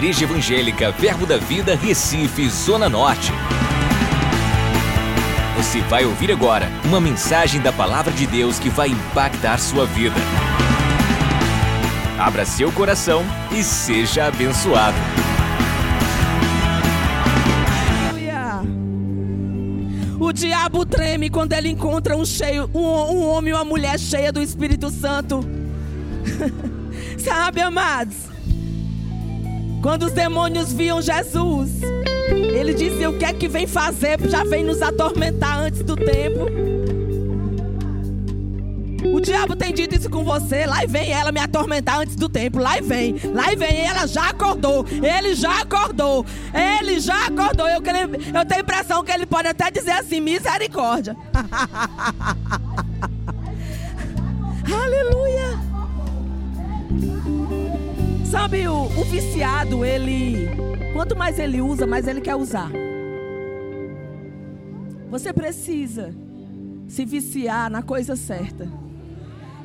Igreja Evangélica Verbo da Vida, Recife, Zona Norte. Você vai ouvir agora uma mensagem da Palavra de Deus que vai impactar sua vida. Abra seu coração e seja abençoado. O diabo treme quando ele encontra um, cheio, um, um homem e uma mulher cheia do Espírito Santo. Sabe, amados? Quando os demônios viam Jesus, ele dizia: O que é que vem fazer? Já vem nos atormentar antes do tempo. O diabo tem dito isso com você. Lá vem ela me atormentar antes do tempo. Lá vem. Lá vem. Ela já acordou. Ele já acordou. Ele já acordou. Eu, eu tenho a impressão que ele pode até dizer assim: misericórdia. Aleluia. Sabe, o, o viciado, ele. Quanto mais ele usa, mais ele quer usar. Você precisa se viciar na coisa certa,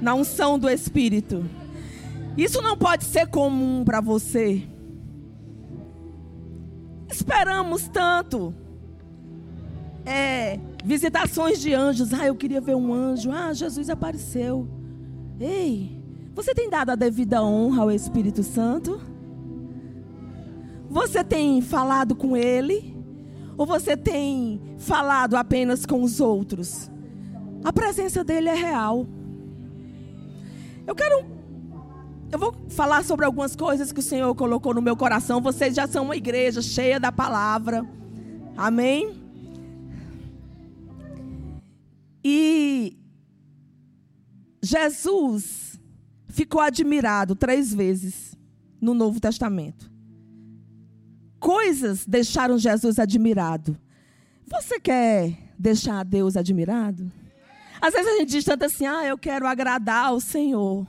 na unção do Espírito. Isso não pode ser comum para você. Esperamos tanto. É, visitações de anjos. Ah, eu queria ver um anjo. Ah, Jesus apareceu. Ei, você tem dado a devida honra ao Espírito Santo? Você tem falado com ele? Ou você tem falado apenas com os outros? A presença dele é real. Eu quero. Eu vou falar sobre algumas coisas que o Senhor colocou no meu coração. Vocês já são uma igreja cheia da palavra. Amém? E Jesus ficou admirado três vezes no Novo Testamento. Coisas deixaram Jesus admirado. Você quer deixar Deus admirado? Às vezes a gente diz tanto assim, ah, eu quero agradar ao Senhor.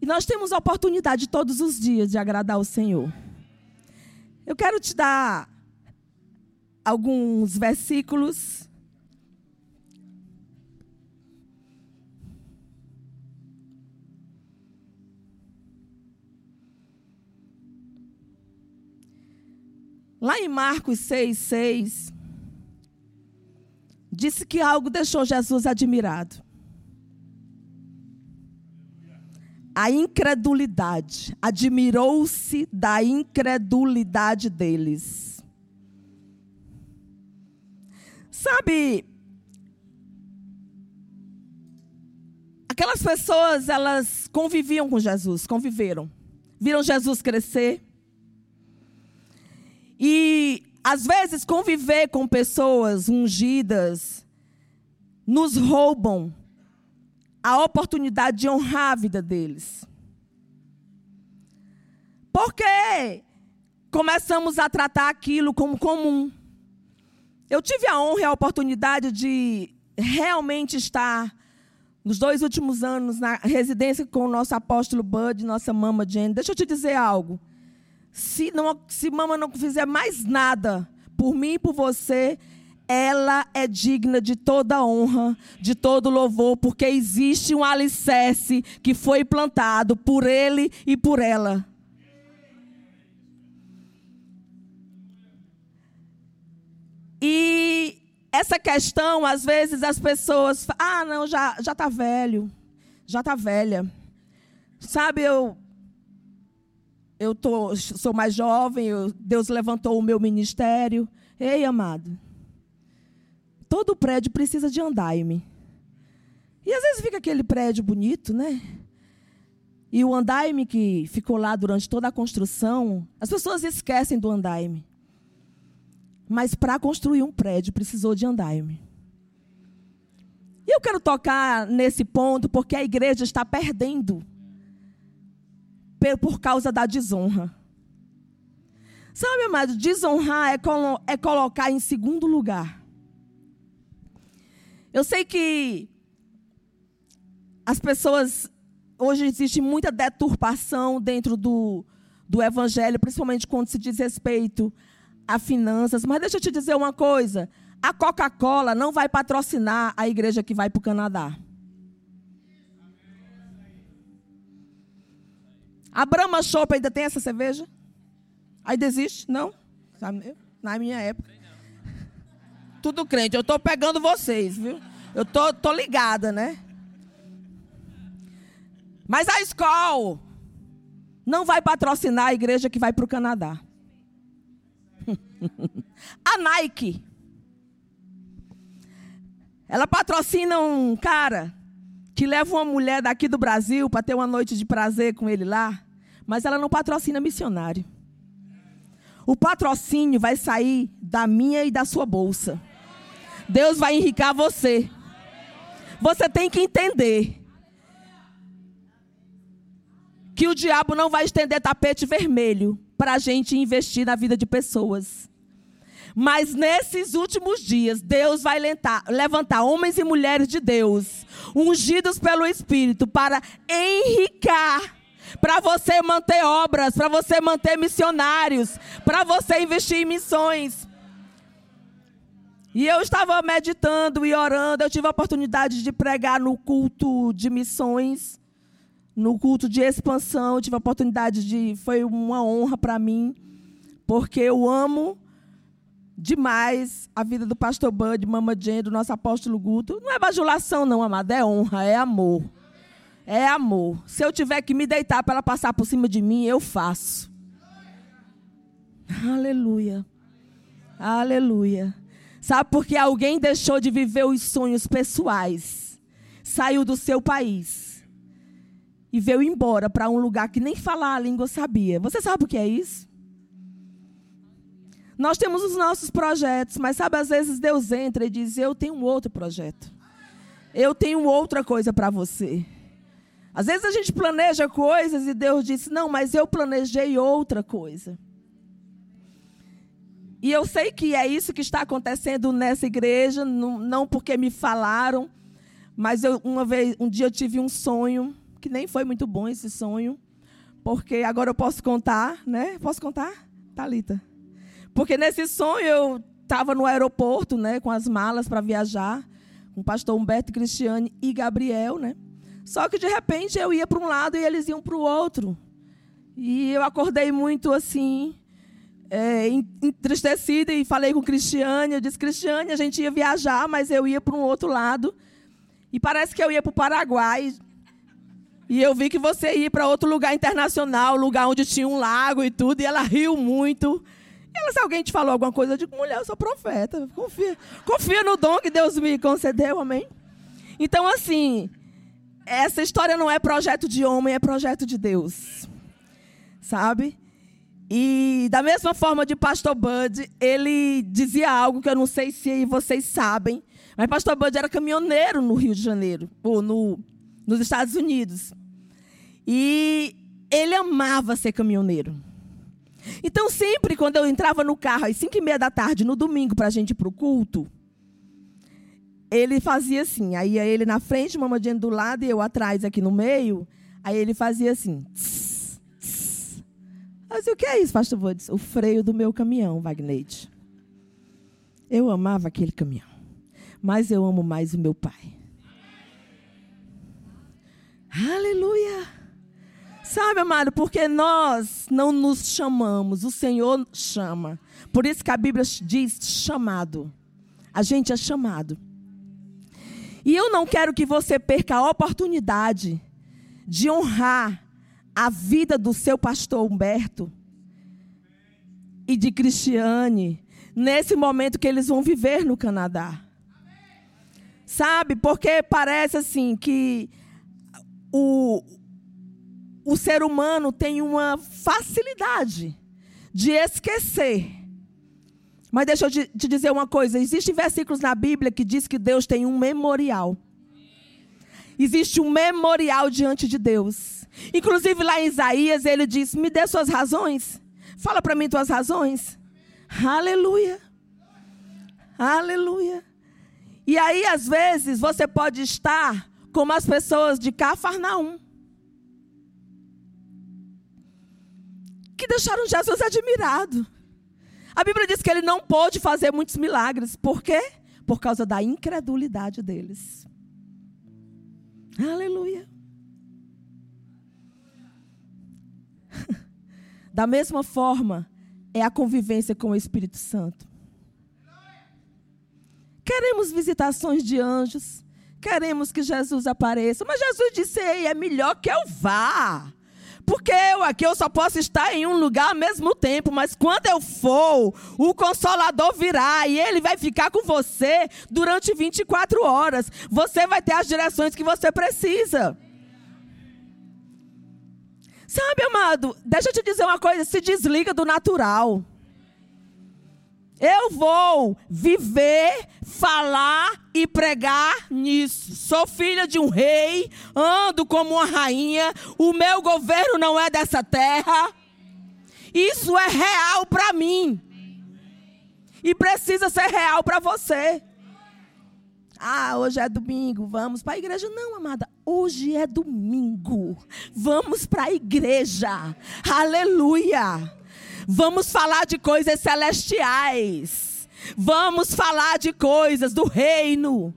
E nós temos a oportunidade todos os dias de agradar ao Senhor. Eu quero te dar alguns versículos Lá em Marcos 6, 6, disse que algo deixou Jesus admirado. A incredulidade. Admirou-se da incredulidade deles. Sabe, aquelas pessoas, elas conviviam com Jesus, conviveram. Viram Jesus crescer e às vezes conviver com pessoas ungidas nos roubam a oportunidade de honrar a vida deles. Porque começamos a tratar aquilo como comum. Eu tive a honra e a oportunidade de realmente estar nos dois últimos anos na residência com o nosso apóstolo Bud, nossa mama Jane. Deixa eu te dizer algo se, não, se mama não fizer mais nada por mim e por você, ela é digna de toda honra, de todo louvor, porque existe um alicerce que foi plantado por ele e por ela. E essa questão, às vezes as pessoas, ah, não, já já tá velho, já tá velha. Sabe, eu eu tô, sou mais jovem, eu, Deus levantou o meu ministério. Ei, amado, todo prédio precisa de andaime. E às vezes fica aquele prédio bonito, né? E o andaime que ficou lá durante toda a construção, as pessoas esquecem do andaime. Mas para construir um prédio precisou de andaime. E eu quero tocar nesse ponto porque a igreja está perdendo por causa da desonra. Sabe, amado, desonrar é, colo é colocar em segundo lugar. Eu sei que as pessoas. Hoje existe muita deturpação dentro do, do evangelho, principalmente quando se diz respeito a finanças. Mas deixa eu te dizer uma coisa: a Coca-Cola não vai patrocinar a igreja que vai para o Canadá. A Brahma Chopp ainda tem essa cerveja? Ainda existe? Não? Na minha época. Tudo crente. Eu estou pegando vocês, viu? Eu tô, tô ligada, né? Mas a escola não vai patrocinar a igreja que vai para o Canadá. a Nike. Ela patrocina um cara que leva uma mulher daqui do Brasil para ter uma noite de prazer com ele lá, mas ela não patrocina missionário. O patrocínio vai sair da minha e da sua bolsa. Deus vai enricar você. Você tem que entender que o diabo não vai estender tapete vermelho para a gente investir na vida de pessoas. Mas nesses últimos dias, Deus vai levantar, levantar homens e mulheres de Deus, ungidos pelo Espírito, para enricar, para você manter obras, para você manter missionários, para você investir em missões. E eu estava meditando e orando, eu tive a oportunidade de pregar no culto de missões, no culto de expansão, eu tive a oportunidade de, foi uma honra para mim, porque eu amo demais a vida do pastor Bud, Mama Jane, do nosso apóstolo Guto. Não é bajulação, não, amada, é honra, é amor. É amor. Se eu tiver que me deitar para ela passar por cima de mim, eu faço. Aleluia. Aleluia. Sabe por que alguém deixou de viver os sonhos pessoais, saiu do seu país e veio embora para um lugar que nem falar a língua sabia. Você sabe o que é isso? Nós temos os nossos projetos, mas sabe, às vezes Deus entra e diz: Eu tenho outro projeto. Eu tenho outra coisa para você. Às vezes a gente planeja coisas e Deus diz: Não, mas eu planejei outra coisa. E eu sei que é isso que está acontecendo nessa igreja, não, não porque me falaram, mas eu, uma vez, um dia eu tive um sonho, que nem foi muito bom esse sonho, porque agora eu posso contar, né? Posso contar? Talita. Porque nesse sonho eu estava no aeroporto, né, com as malas para viajar, com o pastor Humberto Cristiane e Gabriel, né? Só que de repente eu ia para um lado e eles iam para o outro. E eu acordei muito assim, é, entristecida e falei com Cristiane. Eu disse: Cristiane, a gente ia viajar, mas eu ia para um outro lado. E parece que eu ia para o Paraguai. E eu vi que você ia para outro lugar internacional, lugar onde tinha um lago e tudo. E ela riu muito. Ela, se alguém te falou alguma coisa, eu digo, mulher, eu sou profeta. Confia, confia no dom que Deus me concedeu, amém? Então, assim, essa história não é projeto de homem, é projeto de Deus. Sabe? E da mesma forma de Pastor Bud, ele dizia algo que eu não sei se vocês sabem, mas Pastor Bud era caminhoneiro no Rio de Janeiro, ou no, nos Estados Unidos. E ele amava ser caminhoneiro. Então, sempre quando eu entrava no carro às 5 e meia da tarde, no domingo, para a gente ir para o culto, ele fazia assim. Aí ele na frente, mamadinha do lado e eu atrás aqui no meio. Aí ele fazia assim. Tss, tss. Mas o que é isso, pastor Vodes? O freio do meu caminhão, Wagneide. Eu amava aquele caminhão. Mas eu amo mais o meu pai. Aleluia! Sabe, amado, porque nós não nos chamamos, o Senhor chama. Por isso que a Bíblia diz chamado. A gente é chamado. E eu não quero que você perca a oportunidade de honrar a vida do seu pastor Humberto e de Cristiane nesse momento que eles vão viver no Canadá. Sabe? Porque parece assim que o, o ser humano tem uma facilidade de esquecer. Mas deixa eu te dizer uma coisa: existem versículos na Bíblia que diz que Deus tem um memorial. Existe um memorial diante de Deus. Inclusive lá em Isaías ele diz: Me dê suas razões. Fala para mim tuas razões. Aleluia. Aleluia. E aí, às vezes, você pode estar como as pessoas de Cafarnaum. Que deixaram Jesus admirado. A Bíblia diz que ele não pôde fazer muitos milagres. Por quê? Por causa da incredulidade deles. Aleluia. Da mesma forma, é a convivência com o Espírito Santo. Queremos visitações de anjos, queremos que Jesus apareça, mas Jesus disse: Ei, é melhor que eu vá. Porque eu aqui eu só posso estar em um lugar ao mesmo tempo, mas quando eu for, o consolador virá e ele vai ficar com você durante 24 horas. Você vai ter as direções que você precisa. Sabe, amado, deixa eu te dizer uma coisa: se desliga do natural. Eu vou viver, falar e pregar nisso. Sou filha de um rei, ando como uma rainha, o meu governo não é dessa terra. Isso é real para mim. E precisa ser real para você. Ah, hoje é domingo, vamos para a igreja. Não, amada, hoje é domingo. Vamos para a igreja. Aleluia. Vamos falar de coisas celestiais. Vamos falar de coisas do reino.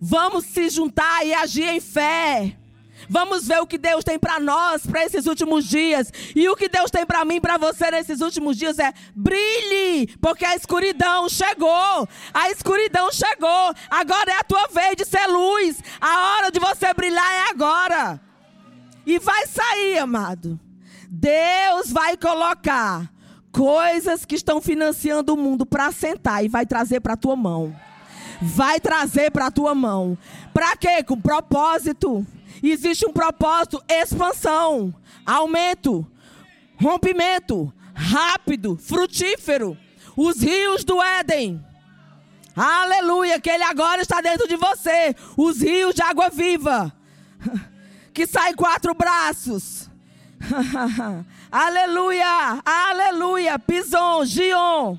Vamos se juntar e agir em fé. Vamos ver o que Deus tem para nós para esses últimos dias. E o que Deus tem para mim, para você nesses últimos dias é brilhe, porque a escuridão chegou. A escuridão chegou. Agora é a tua vez de ser luz. A hora de você brilhar é agora. E vai sair, amado. Deus vai colocar coisas que estão financiando o mundo para sentar e vai trazer para a tua mão. Vai trazer para a tua mão. Para quê? Com propósito. Existe um propósito: expansão, aumento, rompimento, rápido, frutífero. Os rios do Éden. Aleluia, que ele agora está dentro de você. Os rios de água viva. Que sai quatro braços. aleluia, aleluia. Pison, Gion,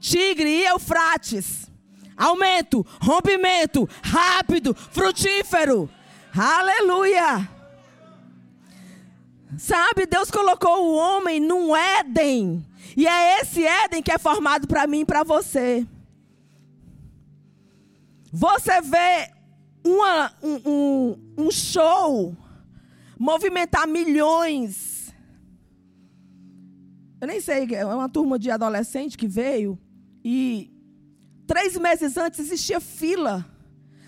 Tigre e Eufrates. Aumento, rompimento, rápido, frutífero. Aleluia. Sabe, Deus colocou o homem num Éden. E é esse Éden que é formado para mim e para você. Você vê uma, um, um, um show movimentar milhões. Eu nem sei, é uma turma de adolescente que veio e três meses antes existia fila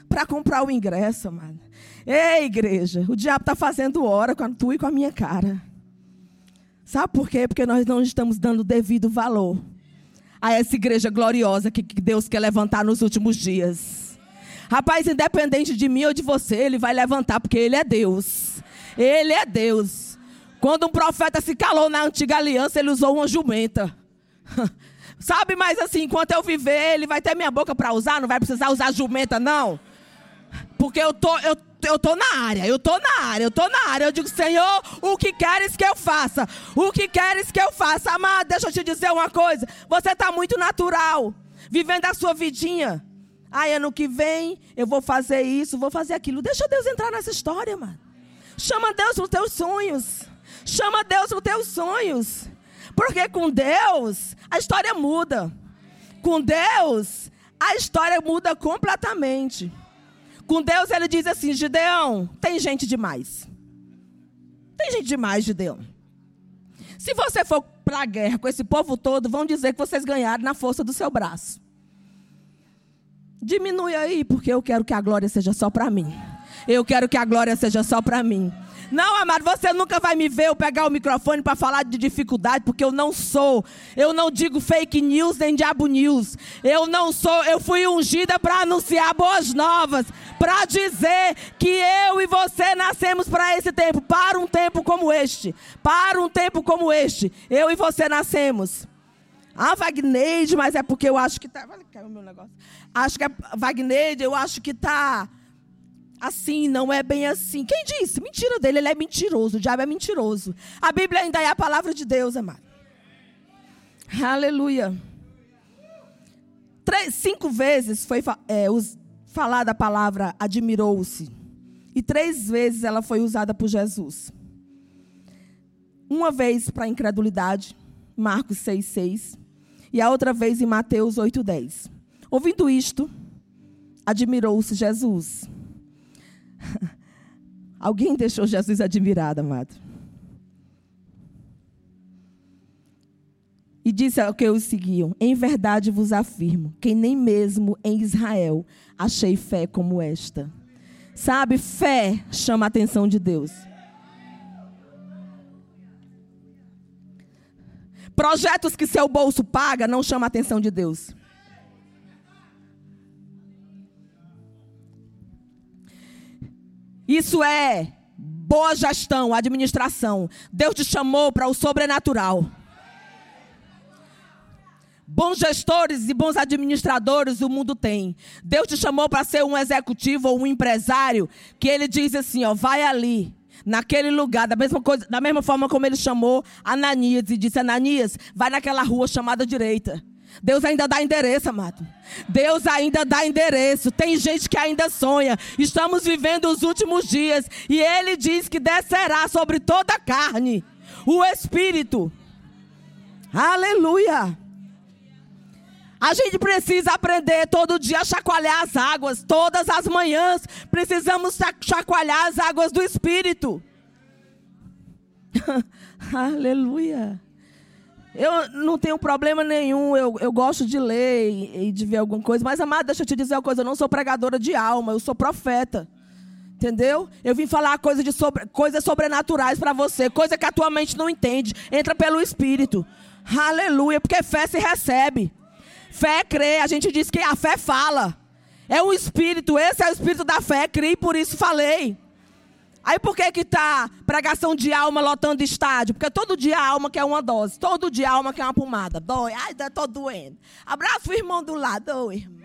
para comprar o ingresso, mano. Ei, igreja, o diabo está fazendo hora com a tua e com a minha cara. Sabe por quê? Porque nós não estamos dando devido valor a essa igreja gloriosa que Deus quer levantar nos últimos dias. Rapaz, independente de mim ou de você, ele vai levantar porque ele é Deus. Ele é Deus. Quando um profeta se calou na antiga aliança, ele usou uma jumenta. Sabe, mas assim, enquanto eu viver, ele vai ter minha boca para usar, não vai precisar usar jumenta, não. Porque eu tô, eu, eu tô na área, eu tô na área, eu tô na área. Eu digo, Senhor, o que queres que eu faça? O que queres que eu faça? Amado, deixa eu te dizer uma coisa. Você está muito natural, vivendo a sua vidinha. Ai, ano que vem eu vou fazer isso, vou fazer aquilo. Deixa Deus entrar nessa história, mano. Chama Deus para os teus sonhos. Chama Deus para os teus sonhos. Porque com Deus a história muda. Com Deus a história muda completamente. Com Deus ele diz assim: Gideão, tem gente demais. Tem gente demais, Gideão. Se você for para a guerra com esse povo todo, vão dizer que vocês ganharam na força do seu braço. Diminui aí, porque eu quero que a glória seja só para mim. Eu quero que a glória seja só para mim. Não, amado, você nunca vai me ver eu pegar o microfone para falar de dificuldade, porque eu não sou. Eu não digo fake news nem diabo news. Eu não sou. Eu fui ungida para anunciar boas novas, para dizer que eu e você nascemos para esse tempo, para um tempo como este. Para um tempo como este. Eu e você nascemos. Ah, Wagner, mas é porque eu acho que tá. Caiu meu negócio. Acho que é Wagner, eu acho que tá assim, não é bem assim. Quem disse? Mentira dele, ele é mentiroso, o diabo é mentiroso. A Bíblia ainda é a palavra de Deus, amado. Aleluia. Três, cinco vezes foi é, falada a palavra admirou-se. E três vezes ela foi usada por Jesus. Uma vez para incredulidade, Marcos 6,6. E a outra vez em Mateus 8,10. Ouvindo isto, admirou-se Jesus. Alguém deixou Jesus admirado, amado? E disse ao que os seguiam: Em verdade vos afirmo que nem mesmo em Israel achei fé como esta. Sabe, fé chama a atenção de Deus. Projetos que seu bolso paga não chama a atenção de Deus. Isso é boa gestão, administração. Deus te chamou para o sobrenatural. Bons gestores e bons administradores o mundo tem. Deus te chamou para ser um executivo ou um empresário que ele diz assim, ó, vai ali, naquele lugar, da mesma coisa, da mesma forma como ele chamou Ananias e disse Ananias, vai naquela rua chamada direita. Deus ainda dá endereço, amado. Deus ainda dá endereço. Tem gente que ainda sonha. Estamos vivendo os últimos dias e ele diz que descerá sobre toda a carne o espírito. Aleluia. A gente precisa aprender todo dia a chacoalhar as águas. Todas as manhãs precisamos chacoalhar as águas do Espírito. Aleluia. Eu não tenho problema nenhum, eu, eu gosto de ler e, e, de ver alguma coisa, mas, amado, deixa eu te dizer uma coisa: eu não sou pregadora de alma, eu sou profeta. Entendeu? Eu vim falar coisa de sobre, coisas sobrenaturais para você, coisa que a tua mente não entende. Entra pelo Espírito. Aleluia, porque fé se recebe. Fé crê, a gente diz que a fé fala. É um espírito, esse é o espírito da fé, criei, por isso falei. Aí por que que tá pregação de alma lotando estádio? Porque todo dia a alma quer uma dose, todo dia a alma quer uma pomada. Dói, ai, tô doendo. Abraço o irmão do lado, ô irmã.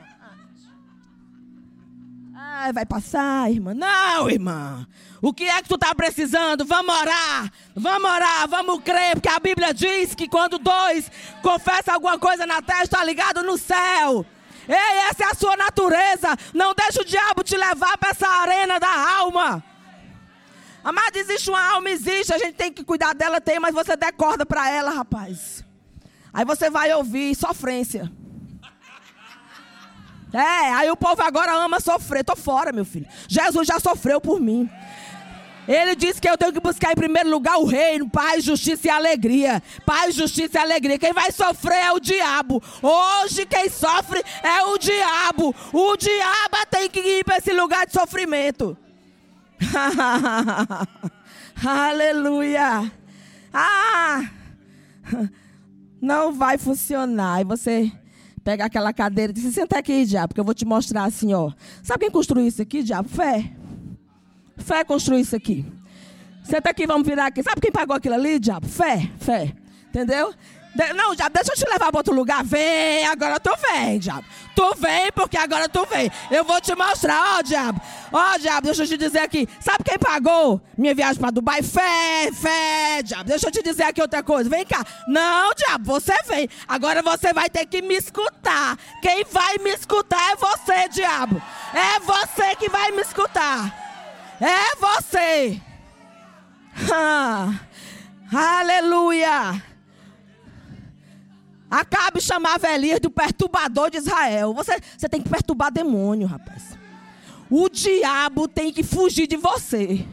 Ai, vai passar, irmã. Não, irmã. O que é que tu está precisando? Vamos orar. Vamos orar, vamos crer, porque a Bíblia diz que quando dois confessam alguma coisa na terra, está ligado no céu. Ei, essa é a sua natureza. Não deixa o diabo te levar para essa arena da alma. Amado, existe uma alma, existe. A gente tem que cuidar dela, tem, mas você decorda para ela, rapaz. Aí você vai ouvir sofrência. É, aí o povo agora ama sofrer. Tô fora, meu filho. Jesus já sofreu por mim. Ele disse que eu tenho que buscar em primeiro lugar o reino, paz, justiça e alegria. Paz, justiça e alegria. Quem vai sofrer é o diabo. Hoje quem sofre é o diabo. O diabo tem que ir para esse lugar de sofrimento. Aleluia. Ah! Não vai funcionar. E você pega aquela cadeira e diz: Senta aqui, diabo, que eu vou te mostrar assim, ó. Sabe quem construiu isso aqui, diabo? Fé. Fé construiu isso aqui. Senta aqui, vamos virar aqui. Sabe quem pagou aquilo ali, diabo? Fé, fé. Entendeu? De, não, diabo, deixa eu te levar para outro lugar. Vem, agora tu vem, diabo. Tu vem, porque agora tu vem. Eu vou te mostrar, ó, diabo. Ó, diabo, deixa eu te dizer aqui. Sabe quem pagou minha viagem para Dubai? Fé, fé, diabo. Deixa eu te dizer aqui outra coisa. Vem cá. Não, diabo, você vem. Agora você vai ter que me escutar. Quem vai me escutar é você, diabo. É você que vai me escutar. É você. Ah, aleluia. Acabe chamar Elias do perturbador de Israel. Você, você tem que perturbar demônio, rapaz. O diabo tem que fugir de você.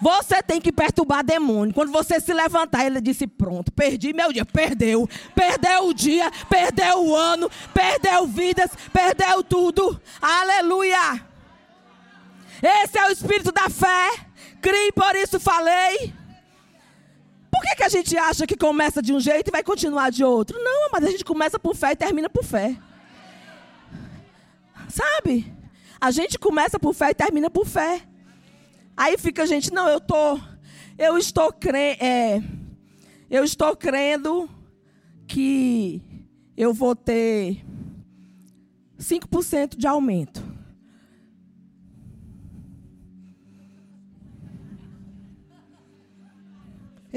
Você tem que perturbar demônio. Quando você se levantar, ele disse: Pronto, perdi meu dia. Perdeu. Perdeu o dia, perdeu o ano, perdeu vidas, perdeu tudo. Aleluia. Esse é o espírito da fé. Crie, por isso falei. Por que, que a gente acha que começa de um jeito e vai continuar de outro? Não, mas a gente começa por fé e termina por fé. Sabe? A gente começa por fé e termina por fé. Aí fica a gente, não, eu tô, eu estou crendo, é, eu estou crendo que eu vou ter 5% de aumento.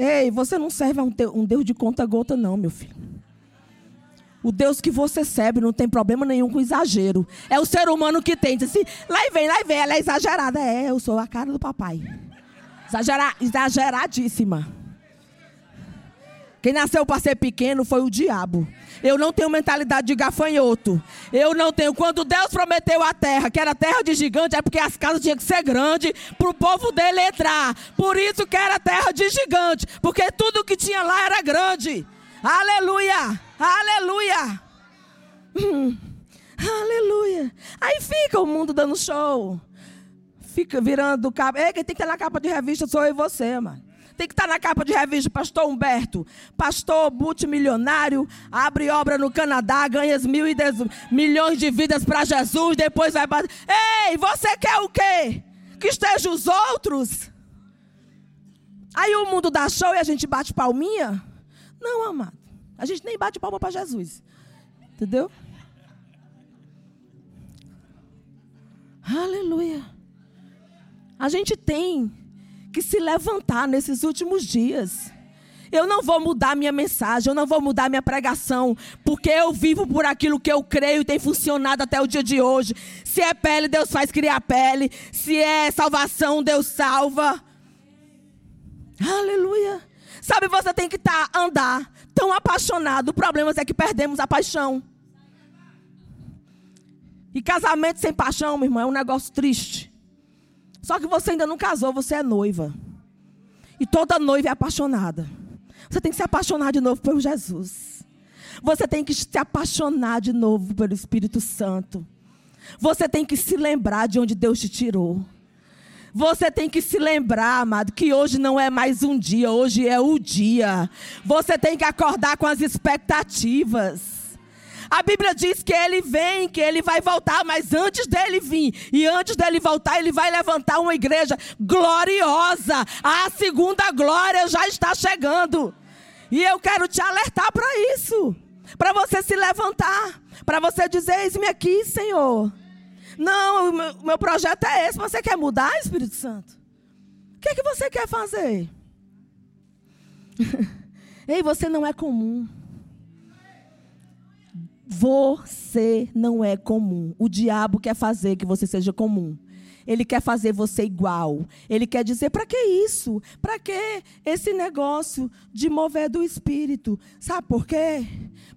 Ei, você não serve a um Deus de conta-gota, não, meu filho. O Deus que você serve não tem problema nenhum com exagero. É o ser humano que tem. Diz assim, lá vem, lá vem, ela é exagerada. É, eu sou a cara do papai. Exagera, exageradíssima. Quem nasceu para ser pequeno foi o diabo. Eu não tenho mentalidade de gafanhoto. Eu não tenho. Quando Deus prometeu a terra, que era terra de gigante, é porque as casas tinham que ser grandes para o povo dele entrar. Por isso que era terra de gigante. Porque tudo que tinha lá era grande. Aleluia! Aleluia! Hum, aleluia! Aí fica o mundo dando show. Fica virando capa. É, quem tem que estar na capa de revista sou eu e você, mano. Tem que estar na capa de revista, pastor Humberto. Pastor multimilionário, abre obra no Canadá, ganha mil e dez, milhões de vidas para Jesus, depois vai. Ei, você quer o quê? Que esteja os outros? Aí o mundo dá show e a gente bate palminha? Não, amado. A gente nem bate palma para Jesus. Entendeu? Aleluia. A gente tem que se levantar nesses últimos dias. Eu não vou mudar minha mensagem, eu não vou mudar minha pregação, porque eu vivo por aquilo que eu creio e tem funcionado até o dia de hoje. Se é pele, Deus faz criar pele. Se é salvação, Deus salva. Aleluia. Sabe, você tem que estar, tá, andar tão apaixonado. O problema é que perdemos a paixão. E casamento sem paixão, meu irmão, é um negócio triste. Só que você ainda não casou, você é noiva. E toda noiva é apaixonada. Você tem que se apaixonar de novo por Jesus. Você tem que se apaixonar de novo pelo Espírito Santo. Você tem que se lembrar de onde Deus te tirou. Você tem que se lembrar, amado, que hoje não é mais um dia, hoje é o dia. Você tem que acordar com as expectativas. A Bíblia diz que ele vem, que ele vai voltar, mas antes dele vir e antes dele voltar, ele vai levantar uma igreja gloriosa. A segunda glória já está chegando. E eu quero te alertar para isso. Para você se levantar. Para você dizer: Eis-me aqui, Senhor. Não, o meu, projeto é esse. Você quer mudar, Espírito Santo? O que é que você quer fazer? Ei, você não é comum. Você não é comum. O diabo quer fazer que você seja comum. Ele quer fazer você igual. Ele quer dizer: para que isso? Para que esse negócio de mover do espírito? Sabe por quê?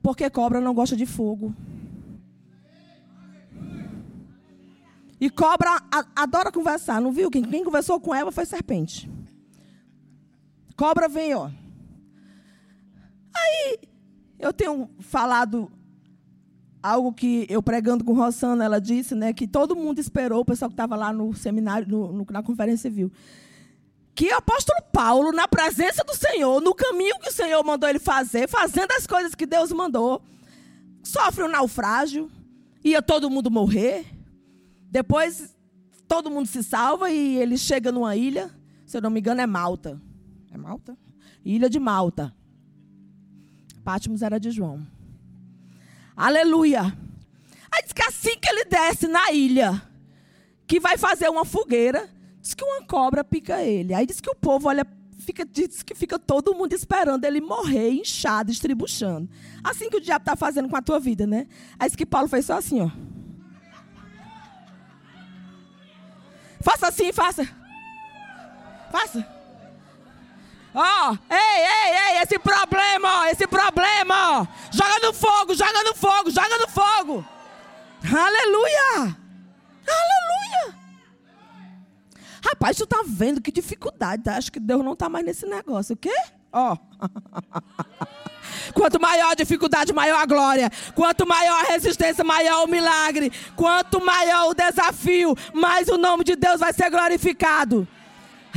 Porque cobra não gosta de fogo. E cobra adora conversar, não viu? Quem, conversou com ela foi serpente. Cobra vem, ó. Aí, eu tenho falado algo que eu pregando com Rosana, ela disse, né, que todo mundo esperou, o pessoal que estava lá no seminário, no, no, na conferência viu, que o apóstolo Paulo, na presença do Senhor, no caminho que o Senhor mandou ele fazer, fazendo as coisas que Deus mandou, sofre um naufrágio, ia todo mundo morrer, depois todo mundo se salva e ele chega numa ilha, se eu não me engano é Malta, é Malta? Ilha de Malta. Pátimos era de João. Aleluia. Aí diz que assim que ele desce na ilha, que vai fazer uma fogueira, diz que uma cobra pica ele. Aí diz que o povo olha, fica, diz que fica todo mundo esperando ele morrer, inchado, estribuchando. Assim que o diabo está fazendo com a tua vida, né? Aí diz que Paulo fez só assim, ó. Faça assim, faça. Faça. Ó, ei, ei, ei, esse problema, ó, esse problema, ó. Joga no fogo, joga no fogo, joga no fogo. Aleluia! Aleluia! Rapaz, tu tá vendo que dificuldade, tá? Acho que Deus não tá mais nesse negócio, o quê? Ó. Quanto maior a dificuldade, maior a glória. Quanto maior a resistência, maior o milagre. Quanto maior o desafio, mais o nome de Deus vai ser glorificado.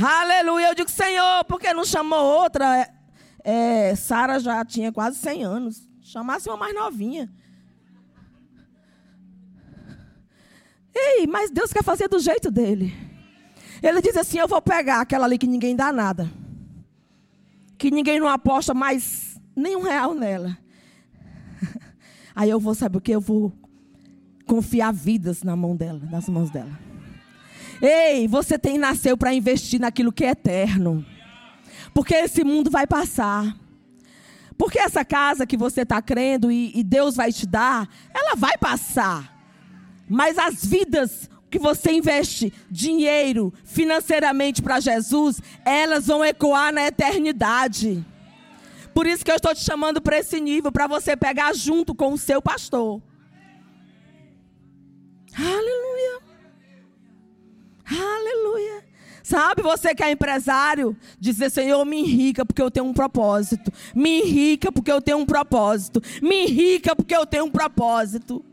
Aleluia. Eu digo, Senhor, por que não chamou outra? É, é Sara já tinha quase 100 anos. Chamasse uma mais novinha. Ei, mas Deus quer fazer do jeito dele. Ele diz assim: Eu vou pegar aquela ali que ninguém dá nada. Que ninguém não aposta mais nenhum real nela. Aí eu vou, sabe o que? Eu vou confiar vidas na mão dela, nas mãos dela. Ei, você tem nasceu para investir naquilo que é eterno. Porque esse mundo vai passar. Porque essa casa que você está crendo e, e Deus vai te dar, ela vai passar. Mas as vidas que você investe dinheiro financeiramente para Jesus, elas vão ecoar na eternidade. Por isso que eu estou te chamando para esse nível, para você pegar junto com o seu pastor. Aleluia. Aleluia. Sabe, você que é empresário, dizer, Senhor, me enrica porque eu tenho um propósito. Me enrica porque eu tenho um propósito. Me enrica porque eu tenho um propósito.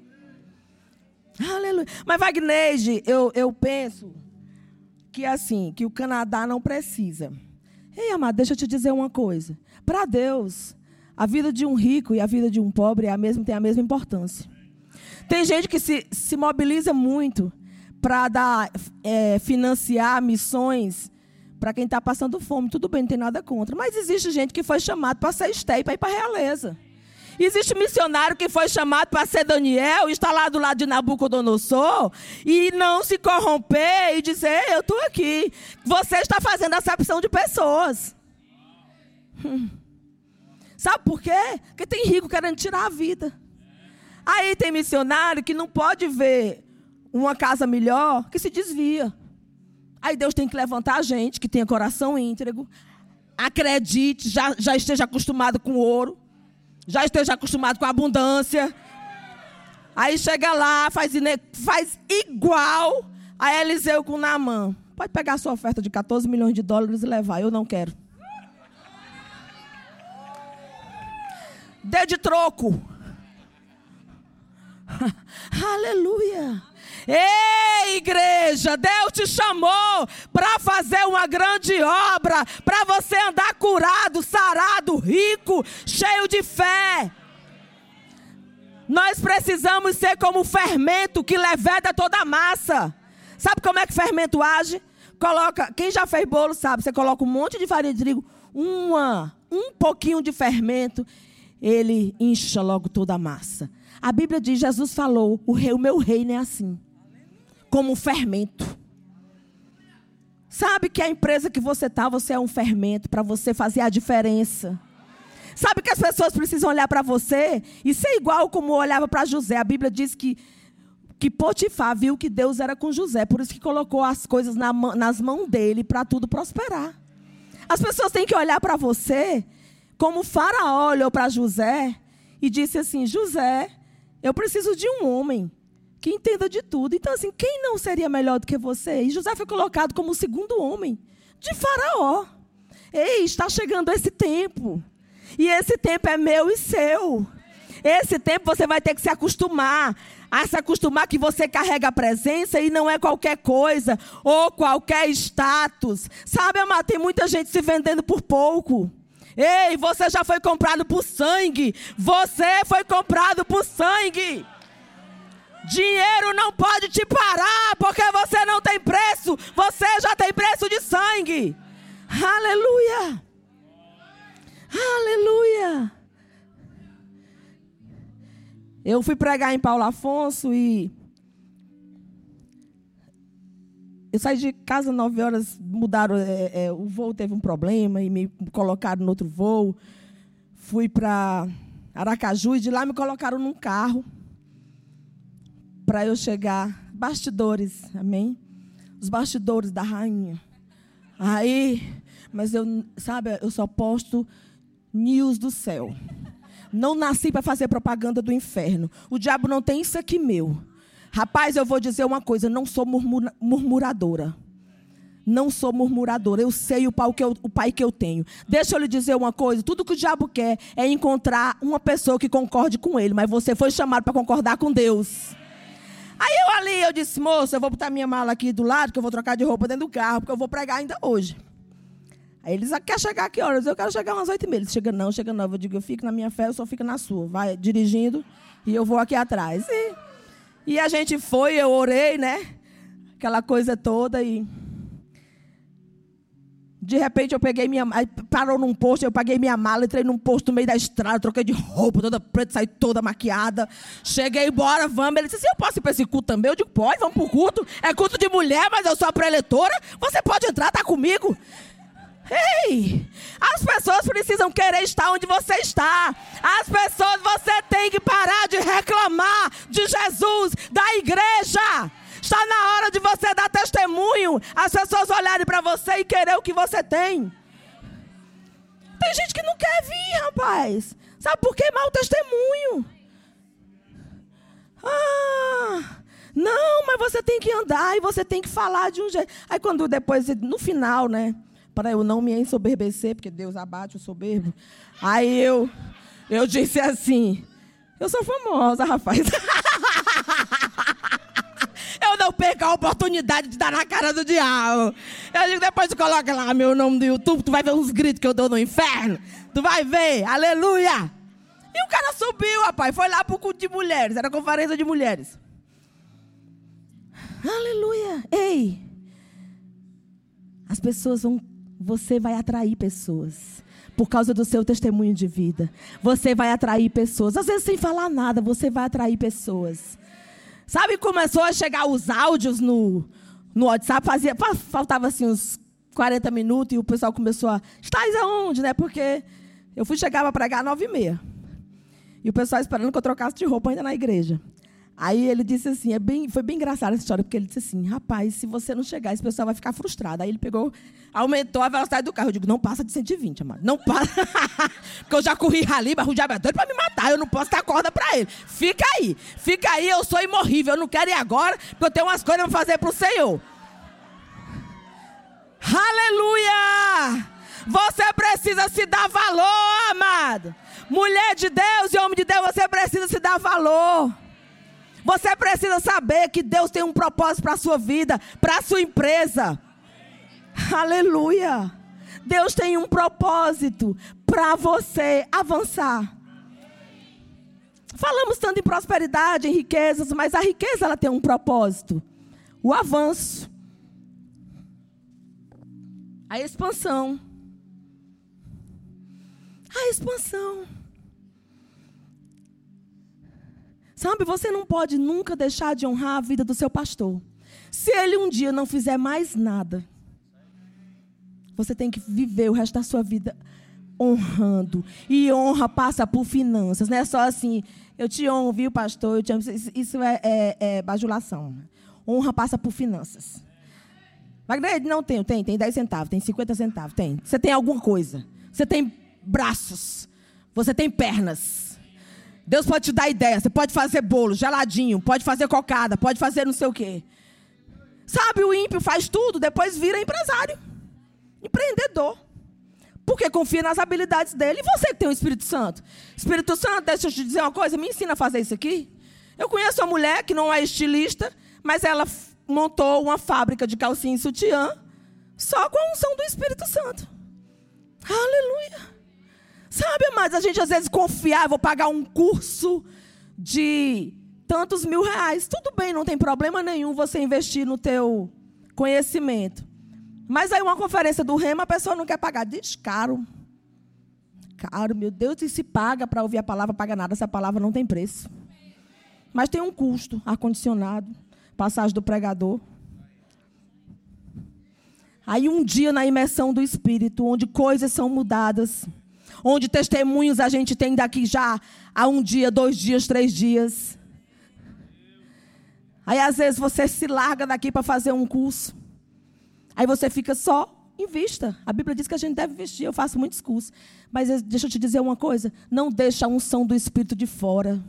Aleluia. Mas, Wagner, eu, eu penso que assim, que o Canadá não precisa. Ei, amado, deixa eu te dizer uma coisa. Para Deus, a vida de um rico e a vida de um pobre é a mesma, tem a mesma importância. Tem gente que se, se mobiliza muito para dar é, financiar missões para quem está passando fome. Tudo bem, não tem nada contra. Mas existe gente que foi chamado para ser stay, para ir para a realeza. Existe missionário que foi chamado para ser Daniel, está lá do lado de Nabucodonosor, e não se corromper e dizer: Eu estou aqui. Você está fazendo acepção de pessoas. Hum. Sabe por quê? Porque tem rico querendo tirar a vida. Aí tem missionário que não pode ver uma casa melhor, que se desvia. Aí Deus tem que levantar a gente que tenha coração íntegro, acredite, já, já esteja acostumado com ouro, já esteja acostumado com abundância. Aí chega lá, faz, faz igual a Eliseu com Naamã. Pode pegar a sua oferta de 14 milhões de dólares e levar. Eu não quero. Dê de troco. Aleluia. Ei, igreja, Deus te chamou para fazer uma grande obra, para você andar curado, sarado, rico, cheio de fé. Nós precisamos ser como o fermento que leveda toda a massa. Sabe como é que fermento age? Coloca, quem já fez bolo sabe, você coloca um monte de farinha de trigo, uma, um pouquinho de fermento, ele incha logo toda a massa. A Bíblia diz, Jesus falou, o, rei, o meu reino é assim como um fermento. Sabe que a empresa que você está, você é um fermento para você fazer a diferença. Sabe que as pessoas precisam olhar para você e ser igual como olhava para José. A Bíblia diz que, que Potifar viu que Deus era com José, por isso que colocou as coisas na, nas mãos dele para tudo prosperar. As pessoas têm que olhar para você como faraó olhou para José e disse assim: José, eu preciso de um homem que entenda de tudo. Então, assim, quem não seria melhor do que você? E José foi colocado como o segundo homem de Faraó. Ei, está chegando esse tempo. E esse tempo é meu e seu. Esse tempo você vai ter que se acostumar. A se acostumar que você carrega a presença e não é qualquer coisa ou qualquer status. Sabe, amado, tem muita gente se vendendo por pouco. Ei, você já foi comprado por sangue. Você foi comprado por sangue. Dinheiro não pode te parar, porque você não tem preço. Você já tem preço de sangue. Aleluia. Aleluia. Eu fui pregar em Paulo Afonso e eu saí de casa nove horas, mudaram, é, é, o voo teve um problema e me colocaram no outro voo. Fui para Aracaju e de lá me colocaram num carro para eu chegar. Bastidores, amém? Os bastidores da rainha. Aí, mas eu, sabe, eu só posto news do céu. Não nasci para fazer propaganda do inferno. O diabo não tem isso aqui meu. Rapaz, eu vou dizer uma coisa: não sou murmura, murmuradora. Não sou murmuradora. Eu sei o pai, que eu, o pai que eu tenho. Deixa eu lhe dizer uma coisa: tudo que o diabo quer é encontrar uma pessoa que concorde com ele. Mas você foi chamado para concordar com Deus. Aí eu ali, eu disse, moço, eu vou botar minha mala aqui do lado, que eu vou trocar de roupa dentro do carro, porque eu vou pregar ainda hoje. Aí eles, ah, quer chegar que horas? Eu quero chegar umas oito e meia. Eles, chega não, chega não. Eu digo, eu fico na minha fé, eu só fico na sua. Vai dirigindo e eu vou aqui atrás. E, e a gente foi, eu orei, né? Aquela coisa toda e... De repente eu peguei minha. Parou num posto, eu paguei minha mala, entrei num posto no meio da estrada, troquei de roupa, toda preta, saí toda maquiada. Cheguei embora, vamos. Ele disse assim: eu posso ir para esse culto também? Eu digo, pode, vamos pro culto. É culto de mulher, mas eu sou a preletora. Você pode entrar, tá comigo. Ei! As pessoas precisam querer estar onde você está. As pessoas, você tem que parar de reclamar de Jesus, da igreja. Está na hora de você dar testemunho, as pessoas olharem para você e querer o que você tem. Tem gente que não quer vir, rapaz. Sabe por que mau testemunho? Ah, Não, mas você tem que andar e você tem que falar de um jeito. Aí quando depois, no final, né? Para eu não me ensoberbecer, porque Deus abate o soberbo. Aí eu, eu disse assim: Eu sou famosa, rapaz. eu não perco a oportunidade de dar na cara do diabo. Eu digo, depois tu coloca lá meu nome no YouTube, tu vai ver uns gritos que eu dou no inferno. Tu vai ver, aleluia. E o cara subiu, rapaz, foi lá pro culto de mulheres, era conferência de mulheres. Aleluia. Ei, as pessoas vão, você vai atrair pessoas por causa do seu testemunho de vida. Você vai atrair pessoas. Às vezes sem falar nada, você vai atrair pessoas. Sabe, começou a chegar os áudios no, no WhatsApp, fazia, faltava assim uns 40 minutos e o pessoal começou a. Estás aonde, né? Porque eu fui chegar para pregar às 9 e meia. E o pessoal esperando que eu trocasse de roupa ainda na igreja. Aí ele disse assim, é bem, foi bem engraçada essa história, porque ele disse assim, rapaz, se você não chegar, esse pessoal vai ficar frustrado. Aí ele pegou, aumentou a velocidade do carro. Eu digo, não passa de 120, amado. Não passa. porque eu já corri rali, mas o diabo para me matar. Eu não posso dar corda para ele. Fica aí. Fica aí, eu sou imorrível. Eu não quero ir agora, porque eu tenho umas coisas para fazer para o Senhor. Aleluia! Você precisa se dar valor, amado. Mulher de Deus e homem de Deus, você precisa se dar valor. Você precisa saber que Deus tem um propósito para a sua vida, para a sua empresa. Aleluia. Deus tem um propósito para você avançar. Falamos tanto em prosperidade, em riquezas, mas a riqueza ela tem um propósito: o avanço, a expansão. A expansão. Sabe, você não pode nunca deixar de honrar a vida do seu pastor. Se ele um dia não fizer mais nada, você tem que viver o resto da sua vida honrando. E honra passa por finanças. Não é só assim, eu te honro, viu, pastor? Te Isso é, é, é bajulação. Honra passa por finanças. Wagner, não tenho, tem, tem 10 centavos, tem 50 centavos, tem. Você tem alguma coisa. Você tem braços. Você tem pernas. Deus pode te dar ideia. Você pode fazer bolo, geladinho, pode fazer cocada, pode fazer não sei o quê. Sabe, o ímpio faz tudo, depois vira empresário, empreendedor. Porque confia nas habilidades dele. E você que tem o Espírito Santo? Espírito Santo, deixa eu te dizer uma coisa, me ensina a fazer isso aqui. Eu conheço uma mulher que não é estilista, mas ela montou uma fábrica de calcinha e sutiã só com a unção do Espírito Santo. Aleluia. Sabe, mas a gente às vezes confiar, vou pagar um curso de tantos mil reais. Tudo bem, não tem problema nenhum você investir no teu conhecimento. Mas aí uma conferência do Rema, a pessoa não quer pagar. Diz caro. Caro, meu Deus, e se paga para ouvir a palavra, paga nada. Essa palavra não tem preço. Mas tem um custo, ar-condicionado, passagem do pregador. Aí um dia na imersão do Espírito, onde coisas são mudadas onde testemunhos a gente tem daqui já há um dia, dois dias, três dias. Aí às vezes você se larga daqui para fazer um curso. Aí você fica só em vista. A Bíblia diz que a gente deve vestir. Eu faço muitos cursos. Mas deixa eu te dizer uma coisa: não deixa a unção do Espírito de fora.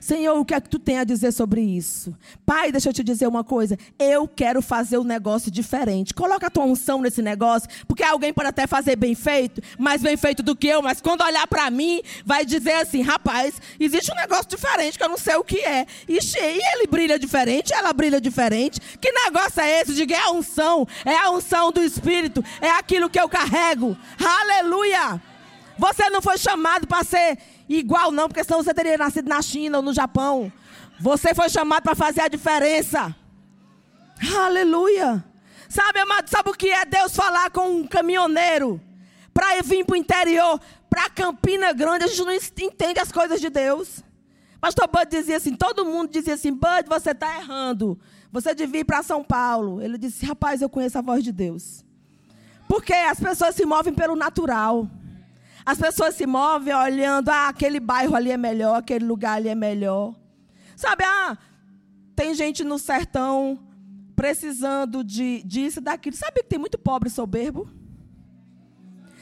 Senhor, o que é que tu tem a dizer sobre isso? Pai, deixa eu te dizer uma coisa. Eu quero fazer um negócio diferente. Coloca a tua unção nesse negócio, porque alguém pode até fazer bem feito, mais bem feito do que eu, mas quando olhar para mim, vai dizer assim: rapaz, existe um negócio diferente que eu não sei o que é. E, e ele brilha diferente, ela brilha diferente. Que negócio é esse? Diga, é a unção, é a unção do Espírito, é aquilo que eu carrego. Aleluia! Você não foi chamado para ser igual, não, porque senão você teria nascido na China ou no Japão. Você foi chamado para fazer a diferença. Aleluia. Sabe, amado, sabe o que é Deus falar com um caminhoneiro para vir para o interior, para Campina Grande? A gente não entende as coisas de Deus. Pastor Bud dizia assim: todo mundo dizia assim, Bud, você está errando. Você devia ir para São Paulo. Ele disse: rapaz, eu conheço a voz de Deus. Porque as pessoas se movem pelo natural. As pessoas se movem olhando, ah, aquele bairro ali é melhor, aquele lugar ali é melhor. Sabe, ah, tem gente no sertão precisando de, disso e daquilo. Sabe que tem muito pobre soberbo?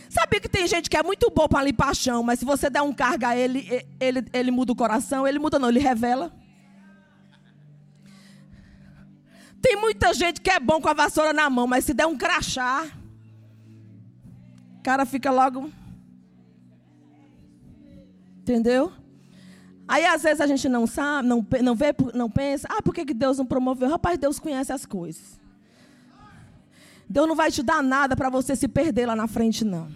Sabe que tem gente que é muito bom para limpar chão, mas se você der um cargo a ele, ele, ele muda o coração, ele muda não, ele revela. Tem muita gente que é bom com a vassoura na mão, mas se der um crachá, o cara fica logo. Entendeu? Aí às vezes a gente não sabe, não, não vê, não pensa, ah, por que, que Deus não promoveu? Rapaz, Deus conhece as coisas. Deus não vai te dar nada para você se perder lá na frente, não.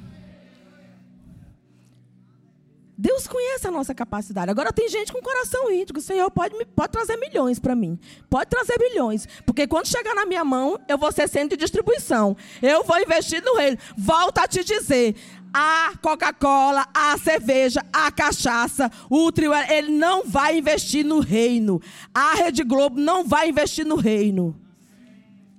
Deus conhece a nossa capacidade. Agora tem gente com coração íntegro. O Senhor pode, pode trazer milhões para mim. Pode trazer milhões. Porque quando chegar na minha mão, eu vou ser centro de distribuição. Eu vou investir no reino. Volto a te dizer. A Coca-Cola, a cerveja, a cachaça, o trio, ele não vai investir no reino. A Rede Globo não vai investir no reino.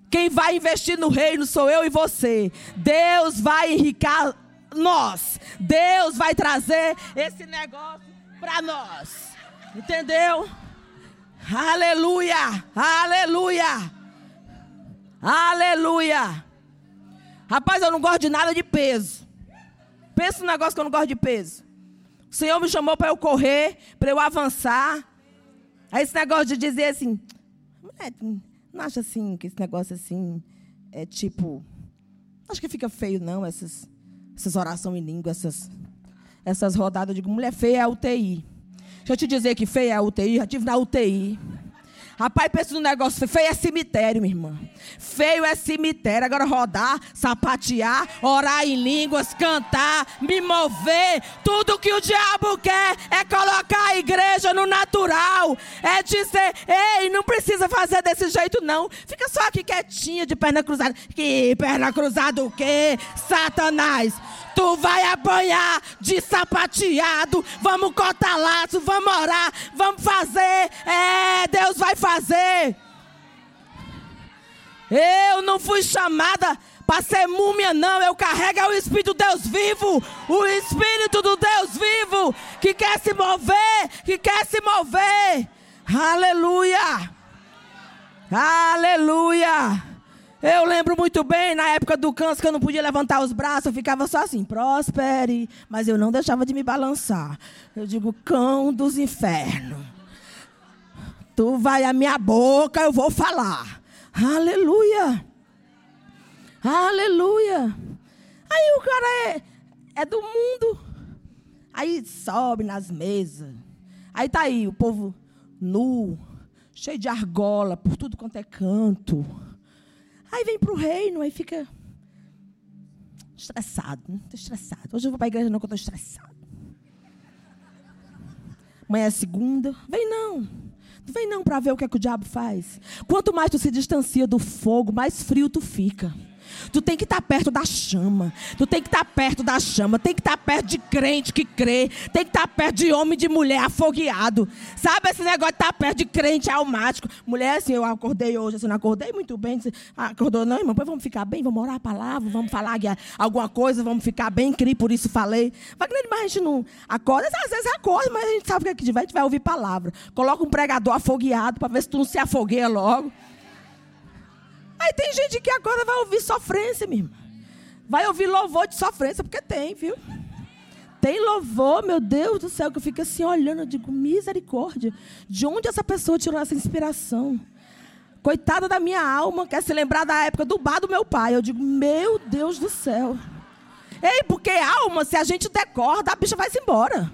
Quem vai investir no reino sou eu e você. Deus vai enricar nós. Deus vai trazer esse negócio para nós. Entendeu? Aleluia! Aleluia! Aleluia! Rapaz, eu não gosto de nada de peso. Pensa no negócio que eu não gosto de peso. O Senhor me chamou para eu correr, para eu avançar. Aí esse negócio de dizer assim, não acha assim que esse negócio assim é tipo, acho que fica feio não essas essas orações em língua, essas, essas rodadas. Digo, mulher feia é a UTI. Deixa eu te dizer que feia é a UTI, já tive na UTI. Rapaz, pensa no negócio feio é cemitério, minha irmã. Feio é cemitério. Agora rodar, sapatear, orar em línguas, cantar, me mover. Tudo que o diabo quer é colocar a igreja no natural. É dizer, ei, não precisa fazer desse jeito, não. Fica só aqui quietinha de perna cruzada. Que perna cruzada o quê? Satanás. Tu vai apanhar de sapateado. Vamos cortar laço, vamos orar, vamos fazer. É, Deus vai fazer. Eu não fui chamada para ser múmia, não. Eu carrego o Espírito de Deus vivo. O Espírito do Deus vivo. Que quer se mover. Que quer se mover. Aleluia. Aleluia. Eu lembro muito bem, na época do câncer, que eu não podia levantar os braços, eu ficava só assim, prospere. Mas eu não deixava de me balançar. Eu digo, cão dos infernos. Tu vai a minha boca, eu vou falar. Aleluia. Aleluia. Aí o cara é, é do mundo. Aí sobe nas mesas. Aí tá aí o povo nu, cheio de argola por tudo quanto é canto. Aí vem para o reino, aí fica estressado. Estou né? estressado. Hoje eu vou para a igreja não, porque eu estou estressado. Amanhã é segunda. Vem não. Não vem não para ver o que, é que o diabo faz. Quanto mais tu se distancia do fogo, mais frio tu fica. Tu tem que estar tá perto da chama. Tu tem que estar tá perto da chama. Tem que estar tá perto de crente que crê. Tem que estar perto de homem e de mulher afogueado. Sabe esse negócio de estar perto de crente almático? Mulher, assim, eu acordei hoje, assim, não acordei muito bem. Acordou, não, irmão, vamos ficar bem, vamos orar a palavra, vamos falar alguma coisa, vamos ficar bem, cri, por isso falei. Wagner, mas a gente não acorda, às vezes acorda, mas a gente sabe o que é que a gente vai ouvir palavra. Coloca um pregador afogueado para ver se tu não se afogueia logo. Aí tem gente que agora vai ouvir sofrência, minha irmã. Vai ouvir louvor de sofrência, porque tem, viu? Tem louvor, meu Deus do céu, que eu fico assim olhando, eu digo, misericórdia. De onde essa pessoa tirou essa inspiração? Coitada da minha alma, quer se lembrar da época do bar do meu pai. Eu digo, meu Deus do céu. Ei, porque alma, se a gente decorda, a bicha vai se embora.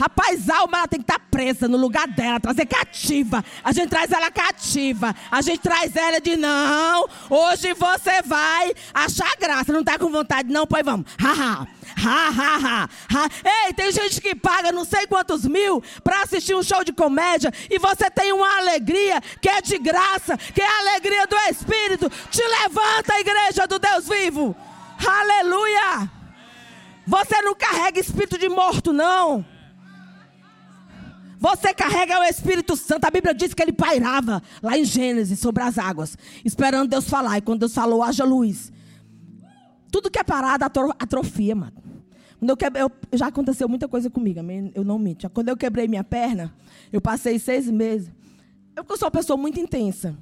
Rapaz, a alma ela tem que estar tá presa no lugar dela, trazer cativa. A gente traz ela cativa. A gente traz ela de não. Hoje você vai achar graça. Não está com vontade, não? Pois vamos. Ha, ha. Ha, ha, ha, ha. Ei, tem gente que paga não sei quantos mil para assistir um show de comédia e você tem uma alegria que é de graça, que é a alegria do Espírito. Te levanta, igreja do Deus vivo. Aleluia. Você não carrega espírito de morto, não. Você carrega o Espírito Santo. A Bíblia diz que ele pairava lá em Gênesis sobre as águas, esperando Deus falar. E quando Deus falou, haja luz. Tudo que é parado atrofia, mano. Quando eu quebrei, eu, já aconteceu muita coisa comigo, eu não minto. Quando eu quebrei minha perna, eu passei seis meses. Eu, eu sou uma pessoa muito intensa.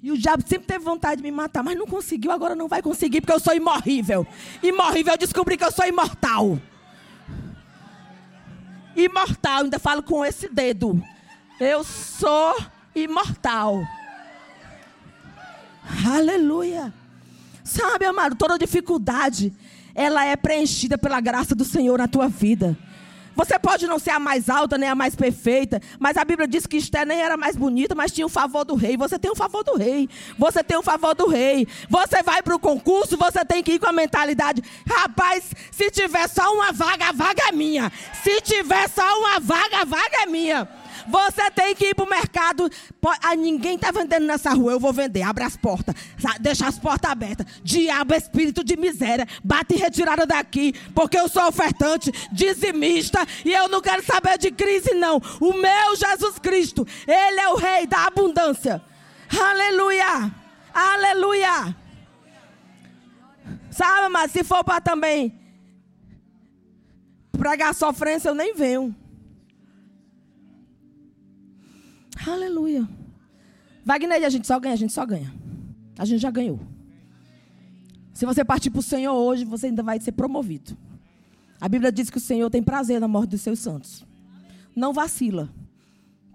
E o diabo sempre teve vontade de me matar, mas não conseguiu, agora não vai conseguir, porque eu sou imorrível. Imorrível, eu descobri que eu sou imortal imortal. Ainda falo com esse dedo. Eu sou imortal. Aleluia. Sabe, amado, toda dificuldade, ela é preenchida pela graça do Senhor na tua vida. Você pode não ser a mais alta, nem a mais perfeita, mas a Bíblia diz que Esther nem era mais bonita, mas tinha o favor do rei. Você tem o favor do rei. Você tem o favor do rei. Você vai para o concurso, você tem que ir com a mentalidade: rapaz, se tiver só uma vaga, a vaga é minha. Se tiver só uma vaga, a vaga é minha. Você tem que ir para o mercado. Ah, ninguém está vendendo nessa rua. Eu vou vender. Abre as portas. Deixa as portas abertas. Diabo, espírito de miséria. Bate retirada daqui. Porque eu sou ofertante, dizimista. E eu não quero saber de crise, não. O meu Jesus Cristo. Ele é o rei da abundância. Aleluia. Aleluia. Sabe, mas se for para também pregar sofrência, eu nem venho. Aleluia. Wagner, a gente só ganha, a gente só ganha. A gente já ganhou. Se você partir para o Senhor hoje, você ainda vai ser promovido. A Bíblia diz que o Senhor tem prazer na morte dos seus santos. Não vacila.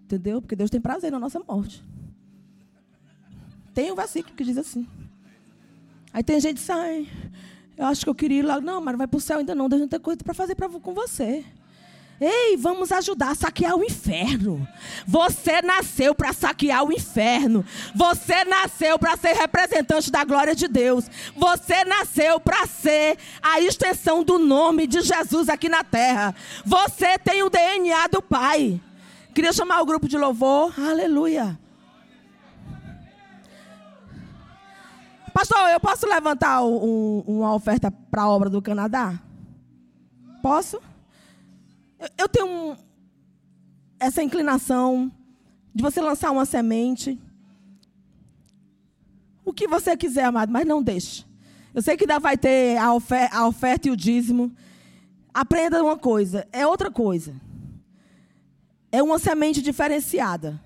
Entendeu? Porque Deus tem prazer na nossa morte. Tem um versículo que diz assim. Aí tem gente que sai. Eu acho que eu queria ir lá. Não, mas não vai para o céu ainda não. Deus não tem coisa para fazer pra, com você. Ei, vamos ajudar a saquear o inferno. Você nasceu para saquear o inferno. Você nasceu para ser representante da glória de Deus. Você nasceu para ser a extensão do nome de Jesus aqui na terra. Você tem o DNA do Pai. Queria chamar o grupo de louvor. Aleluia. Pastor, eu posso levantar um, uma oferta para a obra do Canadá? Posso? Eu tenho essa inclinação de você lançar uma semente. O que você quiser, amado, mas não deixe. Eu sei que ainda vai ter a oferta, a oferta e o dízimo. Aprenda uma coisa, é outra coisa. É uma semente diferenciada.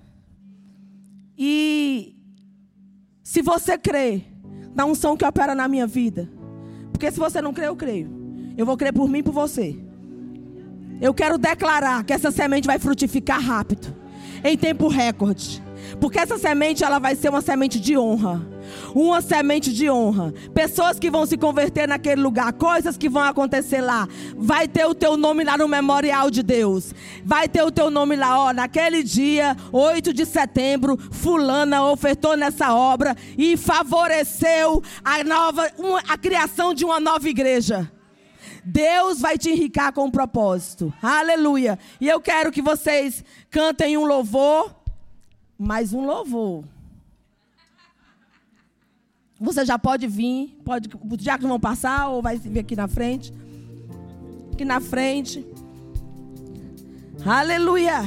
E se você crê na unção que opera na minha vida, porque se você não crê, eu creio. Eu vou crer por mim e por você. Eu quero declarar que essa semente vai frutificar rápido, em tempo recorde. Porque essa semente ela vai ser uma semente de honra. Uma semente de honra. Pessoas que vão se converter naquele lugar, coisas que vão acontecer lá. Vai ter o teu nome lá no memorial de Deus. Vai ter o teu nome lá, ó, naquele dia, 8 de setembro, fulana ofertou nessa obra e favoreceu a nova uma, a criação de uma nova igreja. Deus vai te enricar com um propósito. Aleluia. E eu quero que vocês cantem um louvor, mais um louvor. Você já pode vir, pode, os diáconos vão passar ou vai vir aqui na frente. Aqui na frente. Aleluia.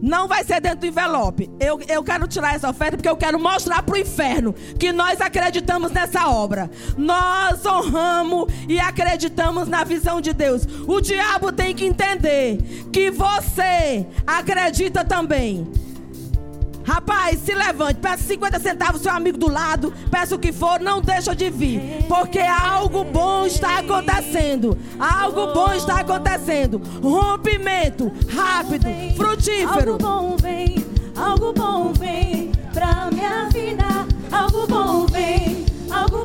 Não vai ser dentro do envelope. Eu, eu quero tirar essa oferta porque eu quero mostrar para o inferno que nós acreditamos nessa obra. Nós honramos e acreditamos na visão de Deus. O diabo tem que entender que você acredita também. Rapaz, se levante, peça 50 centavos seu amigo do lado, peça o que for, não deixa de vir, porque algo bom está acontecendo. Algo bom está acontecendo. Rompimento rápido, frutífero. Algo bom vem, algo bom vem pra minha vida. Algo bom vem, algo